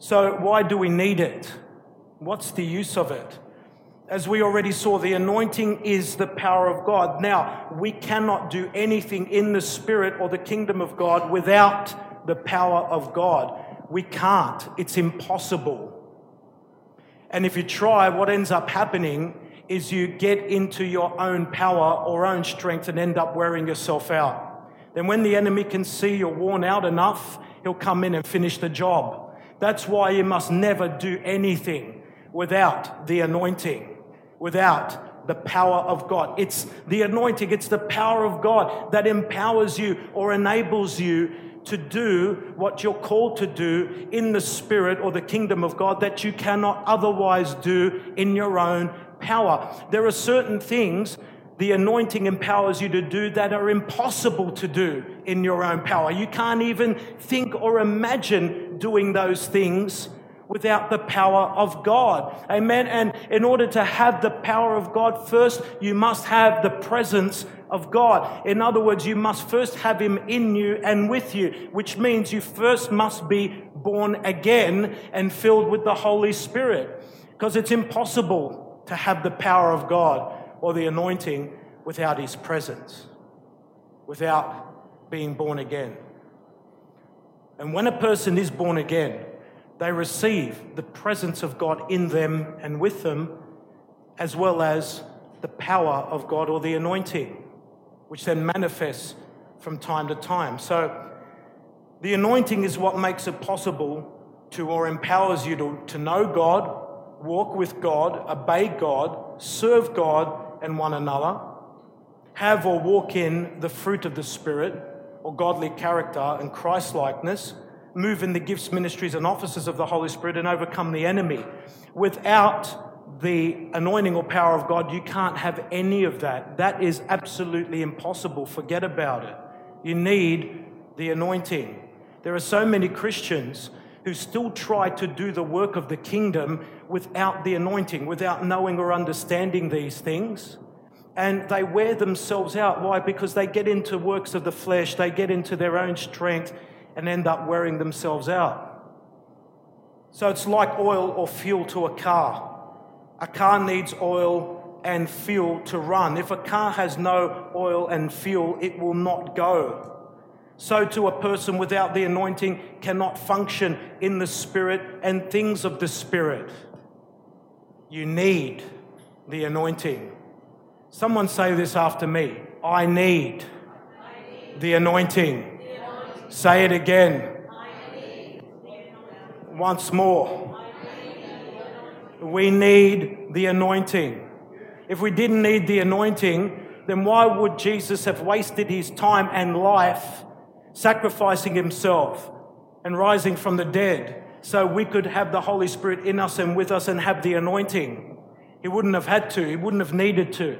So, why do we need it? What's the use of it? As we already saw, the anointing is the power of God. Now, we cannot do anything in the Spirit or the kingdom of God without the power of God. We can't. It's impossible. And if you try, what ends up happening is you get into your own power or own strength and end up wearing yourself out. Then, when the enemy can see you're worn out enough, he'll come in and finish the job. That's why you must never do anything without the anointing without the power of God. It's the anointing, it's the power of God that empowers you or enables you to do what you're called to do in the spirit or the kingdom of God that you cannot otherwise do in your own power. There are certain things the anointing empowers you to do that are impossible to do in your own power. You can't even think or imagine doing those things without the power of God. Amen. And in order to have the power of God, first you must have the presence of God. In other words, you must first have Him in you and with you, which means you first must be born again and filled with the Holy Spirit. Because it's impossible to have the power of God or the anointing without His presence, without being born again. And when a person is born again, they receive the presence of God in them and with them, as well as the power of God or the anointing, which then manifests from time to time. So, the anointing is what makes it possible to or empowers you to, to know God, walk with God, obey God, serve God and one another, have or walk in the fruit of the Spirit or godly character and Christ likeness move in the gifts, ministries, and offices of the Holy Spirit and overcome the enemy. Without the anointing or power of God, you can't have any of that. That is absolutely impossible. Forget about it. You need the anointing. There are so many Christians who still try to do the work of the kingdom without the anointing, without knowing or understanding these things. And they wear themselves out. Why? Because they get into works of the flesh, they get into their own strength, and end up wearing themselves out. So it's like oil or fuel to a car. A car needs oil and fuel to run. If a car has no oil and fuel, it will not go. So, to a person without the anointing cannot function in the Spirit and things of the Spirit. You need the anointing. Someone say this after me I need, the anointing. Say it again. Once more. We need the anointing. If we didn't need the anointing, then why would Jesus have wasted his time and life sacrificing himself and rising from the dead so we could have the Holy Spirit in us and with us and have the anointing? He wouldn't have had to, he wouldn't have needed to.